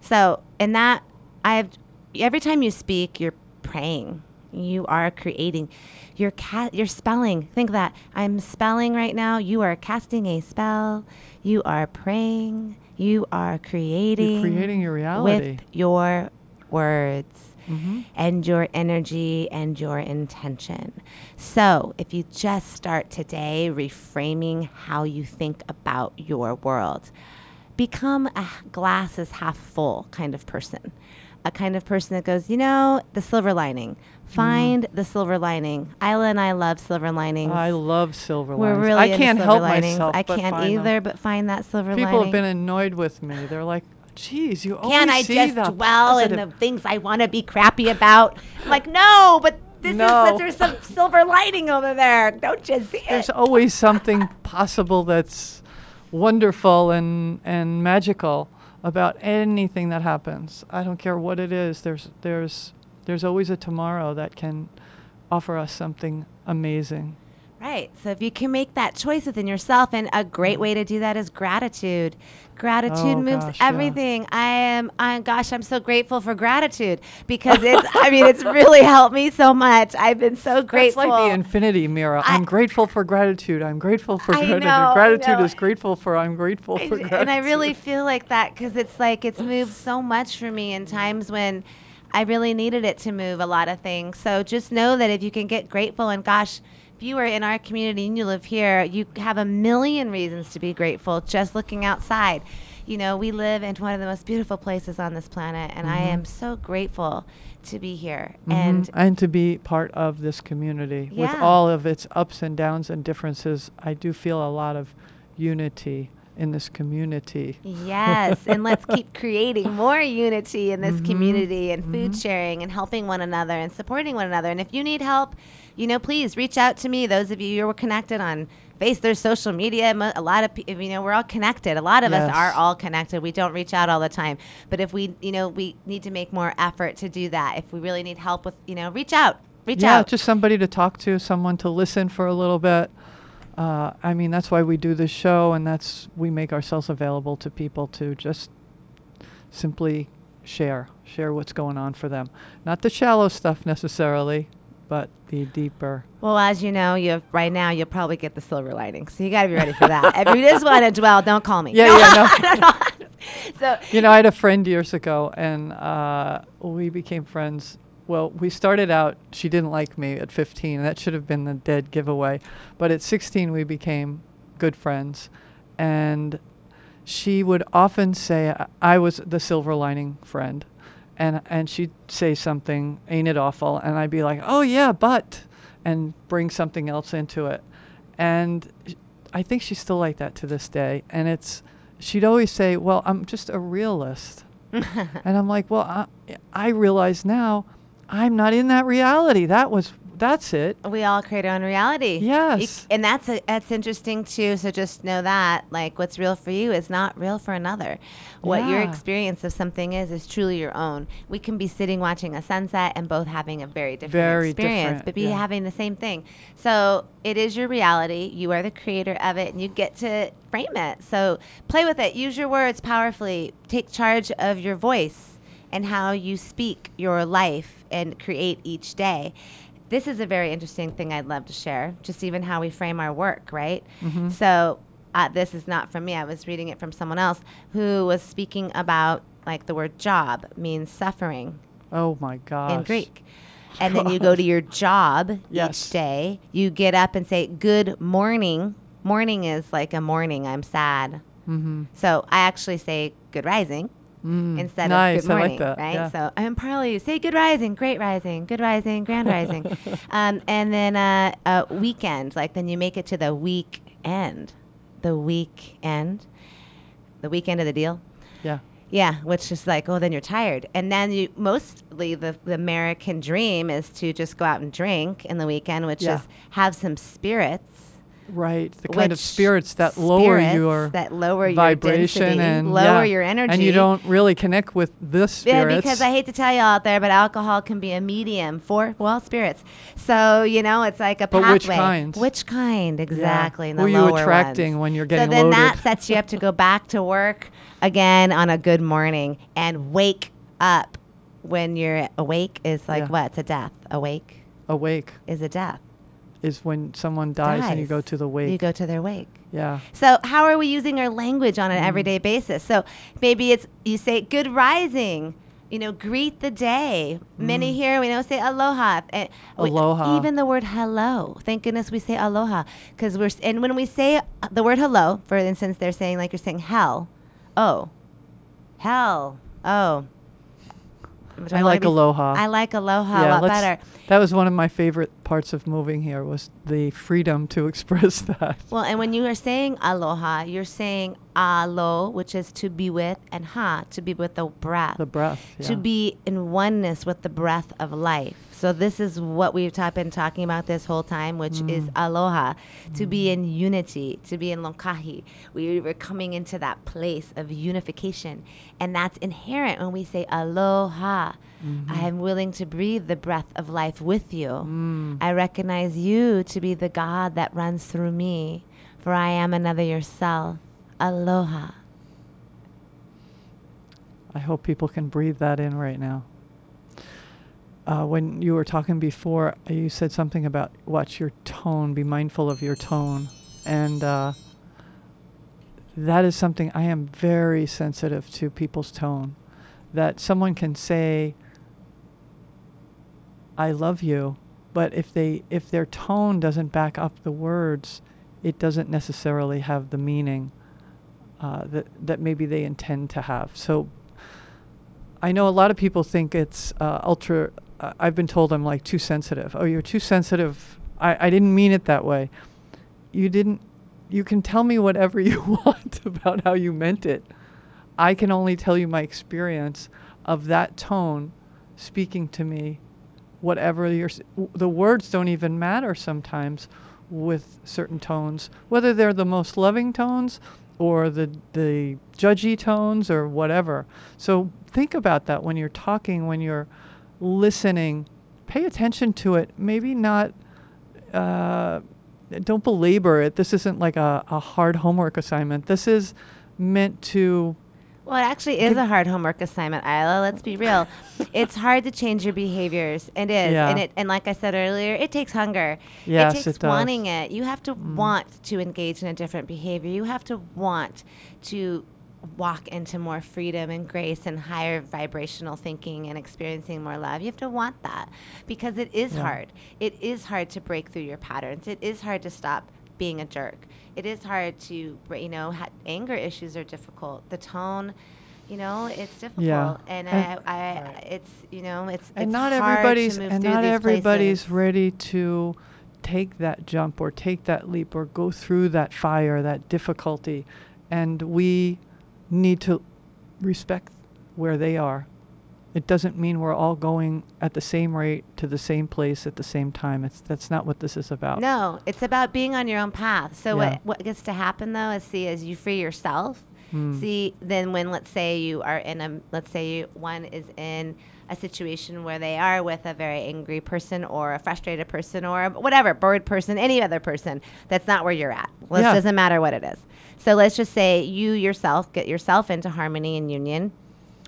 So, in that, I have every time you speak, you're praying. You are creating. You're ca- you're spelling. Think of that. I'm spelling right now. You are casting a spell. You are praying. You are creating. You're creating your reality. with your words Mm-hmm. and your energy and your intention. So, if you just start today reframing how you think about your world, become a glass is half full kind of person. A kind of person that goes, you know, the silver lining. Mm-hmm. Find the silver lining. Isla and I love silver linings. I love silver We're linings. really I can't silver help linings. myself. I can't find them. either, but find that silver People lining. have been annoyed with me. They're like, "Geez, you Can always I just the dwell in the things I want to be crappy about? I'm like, no, but this No. is there's some silver lining over there. Don't you see There's always something possible that's wonderful and and magical about anything that happens. I don't care what it is. There's there's there's always a tomorrow that can offer us something amazing. Right. So if you can make that choice within yourself, and a great way to do that is gratitude. Gratitude Oh, moves gosh, yeah. everything. I am. I gosh, I'm so grateful for gratitude because it's. I mean, it's really helped me so much. I've been so grateful. like the infinity mirror. I- I'm grateful for gratitude. I'm grateful for I gratitude. know, gratitude know. is grateful for I'm grateful I for gratitude. and I really feel like that because it's like it's moved so much for me in times when I really needed it to move a lot of things. So just know that if you can get grateful, and gosh, if you are in our community and you live here, you have a million reasons to be grateful just looking outside. You know, we live in one of the most beautiful places on this planet, and I am so grateful to be here. Mhm. And and to be part of this community with all of its ups and downs and differences. I do feel a lot of unity in this community. Yes, and let's keep creating more unity in this Mhm, community and food mhm. sharing and helping one another and supporting one another. And if you need help, you know, please reach out to me. Those of you who are connected on face, there's social media. Mo- A lot of pe- you know, we're all connected. A lot of us are all connected. We don't reach out all the time, but if we, you know, we need to make more effort to do that. If we really need help with, you know, reach out. Reach yeah, out. just somebody to talk to, someone to listen for a little bit. Uh, I mean, that's why we do this show, and that's we make ourselves available to people to just simply share, share what's going on for them. Not the shallow stuff necessarily, but the deeper. Well, as you know, you have, right now you'll probably get the silver lining, so you got to be ready for that. if you just want to dwell, don't call me. Yeah, yeah, no. so You know, I had a friend years ago, and uh, we became friends. Well, we started out, she didn't like me at 15. That should have been the dead giveaway. But at 16, we became good friends. And she would often say, I- I was the silver lining friend. And, and she'd say something, ain't it awful? And I'd be like, oh, yeah, but, and bring something else into it. And sh- I think she's still like that to this day. And it's, she'd always say, well, I'm just a realist. and I'm like, well, I, I realize now I'm not in that reality. That was, that's it. we all create our own reality. You- Yes. and that's a, that's interesting too. So just know that like what's real for you is not real for another. What your experience of something is is truly your own. We can be sitting watching a sunset and both having a very different Very experience, different, but be yeah. having the same thing. So it is your reality. You are the creator of it, and you get to frame it. So play with it. Use your words powerfully. Take charge of your voice and how you speak your life and create each day. This is a very interesting thing I'd love to share, just even how we frame our work, right? Mm-hmm. So, uh, this is not from me. I was reading it from someone else who was speaking about like the word job means suffering Oh my gosh. in Greek. And then you go to your job Yes. each day. You get up and say, Good morning. Morning is like a morning. I'm sad. Mm-hmm. So I actually say good rising instead nice. of good I like morning, that, right? yeah. So I'm probably say good rising, great rising, good rising, grand rising, um, and then uh, uh, weekend. Like then you make it to the weekend, the weekend, the weekend of the deal. Yeah. Yeah, which is like, oh, then you're tired. And then you mostly the, the American dream is to just go out and drink in the weekend, which Yeah. is have some spirits. Right. The kind of spirits that lower your that lower your vibration density, and lower yeah. your energy. And you don't really connect with the Yeah, because I hate to tell you out there, but alcohol can be a medium for well spirits. So you know, it's like a But pathway. which kind? Which kind exactly? and Who are you attracting ones. when you're getting? So then that sets you up to go back to work again on a good morning and wake up when you're awake is like Yeah. what? It's a death. Awake Awake is a death. Is when someone dies, and you go to the wake. You go to their wake. yeah. So how are we using our language on Mm. an everyday basis? So maybe it's you say good rising, you know, greet the day. Many here we know say aloha. And we- Mm. Aloha. even the word hello. Thank goodness we say aloha because we're and when we say uh, the word hello, for instance, they're saying like you're saying hell, oh, hell, oh. Do I wanna like aloha. I like aloha a lot better. That was one of my favorite parts of moving here was the freedom to express that. Well, and when you are saying aloha, you're saying alo, which is to be with, and ha, to be with the breath. The breath. Yeah. To be in oneness with the breath of life. So this is what we've been talking about this whole time, which is Mm. aloha, to be in unity, to be in lokahi. We were coming into that place of unification, and that's inherent when we say aloha. Mm-hmm. I am willing to breathe the breath of life with you. Mm. I recognize you to be the God that runs through me, for I am another yourself. Aloha. I hope people can breathe that in right now. Uh, when you were talking before, uh, you said something about watch your tone, be mindful of your tone. And uh, that is something I am very sensitive to people's tone. That someone can say, I love you, but if they if their tone doesn't back up the words, it doesn't necessarily have the meaning uh, that that maybe they intend to have. So I know a lot of people think it's uh, ultra. Uh, I've been told I'm like too sensitive. Oh, you're too sensitive. I, I didn't mean it that way. You didn't. You can tell me whatever you want about how you meant it. I can only tell you my experience of that tone speaking to me. Whatever your the words don't even matter sometimes with certain tones, whether they're the most loving tones or the the judgy tones or whatever. So think about that when you're talking, when you're listening. Pay attention to it. Maybe not. Uh, don't belabor it. This isn't like a, a hard homework assignment. This is meant to. Well, it actually is a hard homework assignment, Isla. Let's be real. it's hard to change your behaviors. It is, Yeah. and it and like I said earlier, it takes hunger. Yes, it takes it does. wanting it. You have to want to engage in a different behavior. You have to want to walk into more freedom and grace and higher vibrational thinking and experiencing more love. You have to want that because it is Yeah. hard. It is hard to break through your patterns. It is hard to stop being a jerk. It is hard to, you know, ha- anger issues are difficult. The tone, you know, it's difficult. Yeah. And, And- I, I it's, you know, it's and it's not hard everybody's and not everybody's places. ready to take that jump or take that leap or go through that fire, that difficulty, and we need to respect where they are. It doesn't mean we're all going at the same rate to the same place at the same time. It's that's not what this is about. No, it's about being on your own path. So Yeah. what what gets to happen though is see as you free yourself. Hmm. See then when let's say you are in a let's say you, one is in a situation where they are with a very angry person or a frustrated person or whatever bored person, any other person that's not where you're at. Well, Yeah. It doesn't matter what it is. So let's just say you yourself get yourself into harmony and union.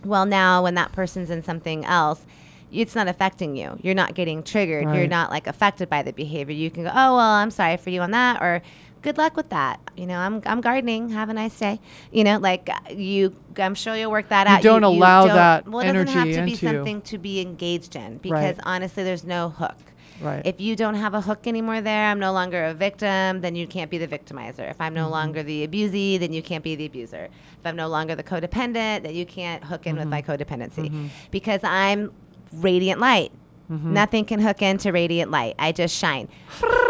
Well, now when that person's in something else, it's not affecting you. You're not getting triggered. You're not like affected by the behavior. You can go, oh well, I'm sorry for you on that, or good luck with that. You know, I'm I'm gardening. Have a nice day. You know, like you, I'm sure you'll work that You out. don't allow don't- that Well, it doesn't have to be into you. something to be engaged in because Right. honestly, there's no hook. Right. If you don't have a hook anymore there, I'm no longer a victim, then you can't be the victimizer. If I'm no mm-hmm. longer the abusee, then you can't be the abuser. If I'm no longer the codependent, then you can't hook in with mm-hmm. my codependency. Mm-hmm. Because I'm radiant light. Mm-hmm. Nothing can hook into radiant light. I just shine.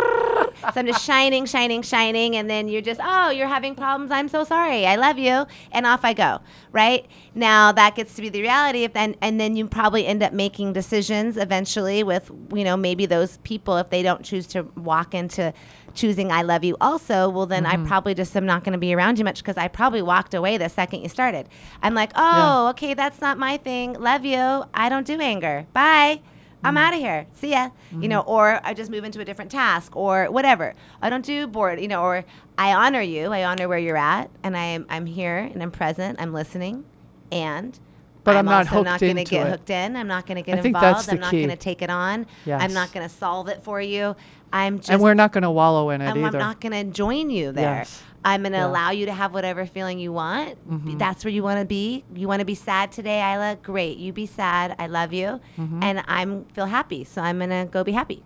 So I'm just shining, shining, shining, and then you're just, oh, you're having problems. I'm so sorry. I love you, and off I go. Right now, that gets to be the reality. If then, and then you probably end up making decisions eventually with, you know, maybe those people if they don't choose to walk into choosing I love you also, well then I mm-hmm. probably just am not going to be around you much because I probably walked away the second you started. I'm like, oh, okay, that's not my thing. Love you. I don't do anger. Bye. I'm mm-hmm. out of here. See ya. You know, mm-hmm. or I just move into a different task or whatever. I don't do bored, you know, or I honor you. I honor where you're at and I am I'm here and I'm present. I'm listening and But I'm not also hooked not going to get it. hooked in. I'm not going to get I involved. I'm not going to take it on. Yes. I'm not going to solve it for you. I'm just and we're not going to wallow in it and either. I'm not going to join you there. Yes. I'm going to Yeah. allow you to have whatever feeling you want. Mhm. That's where you want to be. You want to be sad today, Isla? Great. You be sad. I love you. Mhm. And I'm feel happy. So I'm going to go be happy.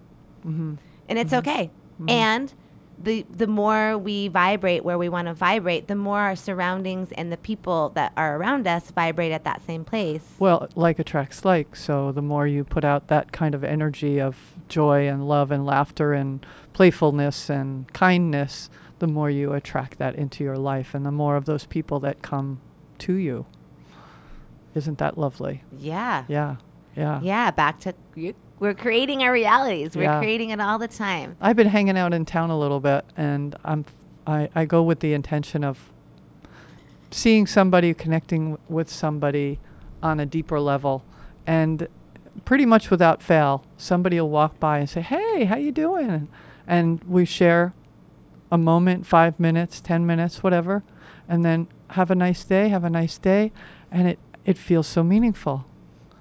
Mhm. And it's okay. And the the more we vibrate where we want to vibrate, the more our surroundings and the people that are around us vibrate at that same place. Well, like attracts like. So the more you put out that kind of energy of joy and love and laughter and playfulness and kindness, the more you attract that into your life and the more of those people that come to you. Isn't that lovely? yeah. Yeah. Yeah. Yeah, back to you- we're creating our realities. We're Yeah. creating it all the time. I've been hanging out in town a little bit, and I'm I, I go with the intention of seeing somebody, connecting with somebody on a deeper level, and pretty much without fail, somebody will walk by and say, "Hey, how you doing?" And we share a moment, five minutes, ten minutes, whatever, and then have a nice day, have a nice day, and it it feels so meaningful.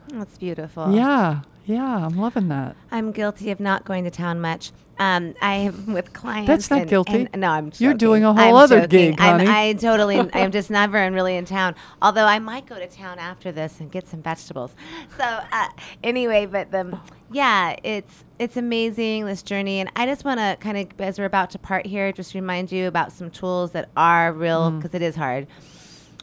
That's beautiful. Yeah, yeah, I'm loving that. I'm guilty of not going to town much. Um, I am with clients. That's not and- guilty. and- no, I'm. You're doing a whole I'm other joking. gig, I'm, honey. I totally. I'm just never and really in town. Although I might go to town after this and get some vegetables. So uh, anyway, but the yeah, it's it's amazing this journey, and I just want to kind of as we're about to part here, just remind you about some tools that are real Mm. because it is hard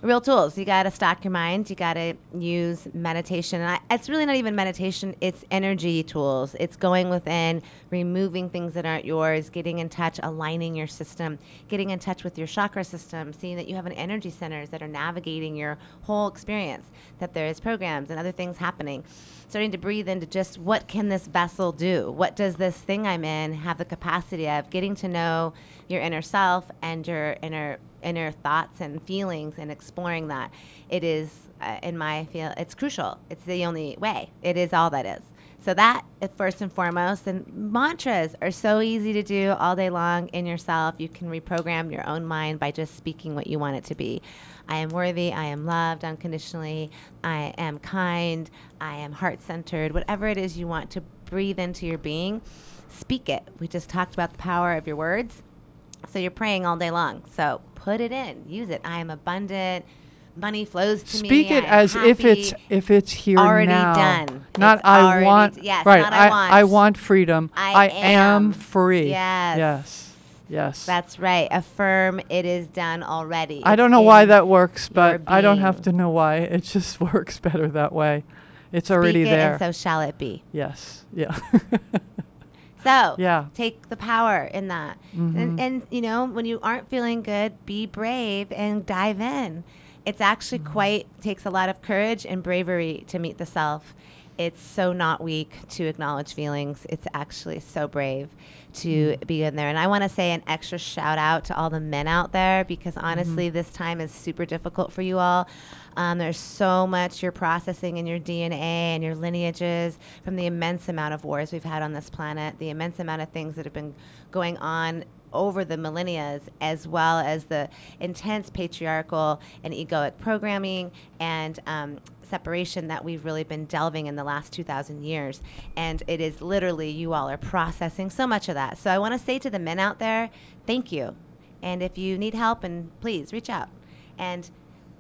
real tools. You got to stock your mind. You got to use meditation. And I, it's really not even meditation, it's energy tools. It's going within, removing things that aren't yours, getting in touch, aligning your system, getting in touch with your chakra system, seeing that you have an energy centers that are navigating your whole experience, that there is programs and other things happening. Starting to breathe into just what can this vessel do? What does this thing I'm in have the capacity of? Getting to know your inner self and your inner inner thoughts and feelings and exploring that it is uh, in my feel it's crucial. It's the only way. It is all that is. So that is first and foremost and mantras are so easy to do all day long in yourself. You can reprogram your own mind by just speaking what you want it to be. I am worthy. I am loved unconditionally. I am kind. I am heart-centered. Whatever it is you want to breathe into your being speak it. We just talked about the power of your words so you're praying all day long. So put it in, use it. I am abundant. Money flows to me. Speak it I as if it's if it's here Already now. done. Not It's I already want. d- yes, right. not I want. I want freedom. I am am. free. Yes. Yes. Yes. That's right. Affirm it is done already. I It's don't know why that works, but I don't have to know why. It just works better that way. It's Speak already it there. And so shall it be. yes. Yeah. So Yeah. take the power in that. Mhm. And, and, you know, when you aren't feeling good, be brave and dive in. It's actually Mm-hmm. quite takes a lot of courage and bravery to meet the self. It's so not weak to acknowledge feelings. It's actually so brave to Mm. be in there. And I want to say an extra shout out to all the men out there because Mm-hmm. honestly, this time is super difficult for you all. Um, there's so much you're processing in your DNA and your lineages from the immense amount of wars we've had on this planet, the immense amount of things that have been going on over the millennia, as well as the intense patriarchal and egoic programming and um, separation that we've really been delving in the last 2,000 years. And it is literally, you all are processing so much of that. So I want to say to the men out there, thank you. And if you need help, and please reach out and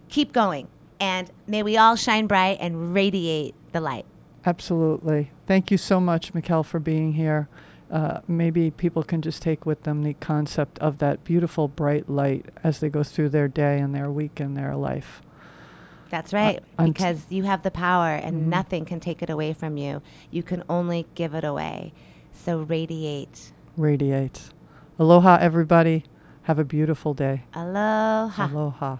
keep going. And may we all shine bright and radiate the light. Absolutely. Thank you so much, Mikkel, for being here. Uh, maybe people can just take with them the concept of that beautiful bright light as they go through their day and their week and their life. That's right, unt- because you have the power and Mhm. nothing can take it away from you. You can only give it away. So radiate. Radiate. Aloha, everybody. Have a beautiful day. Aloha. Aloha.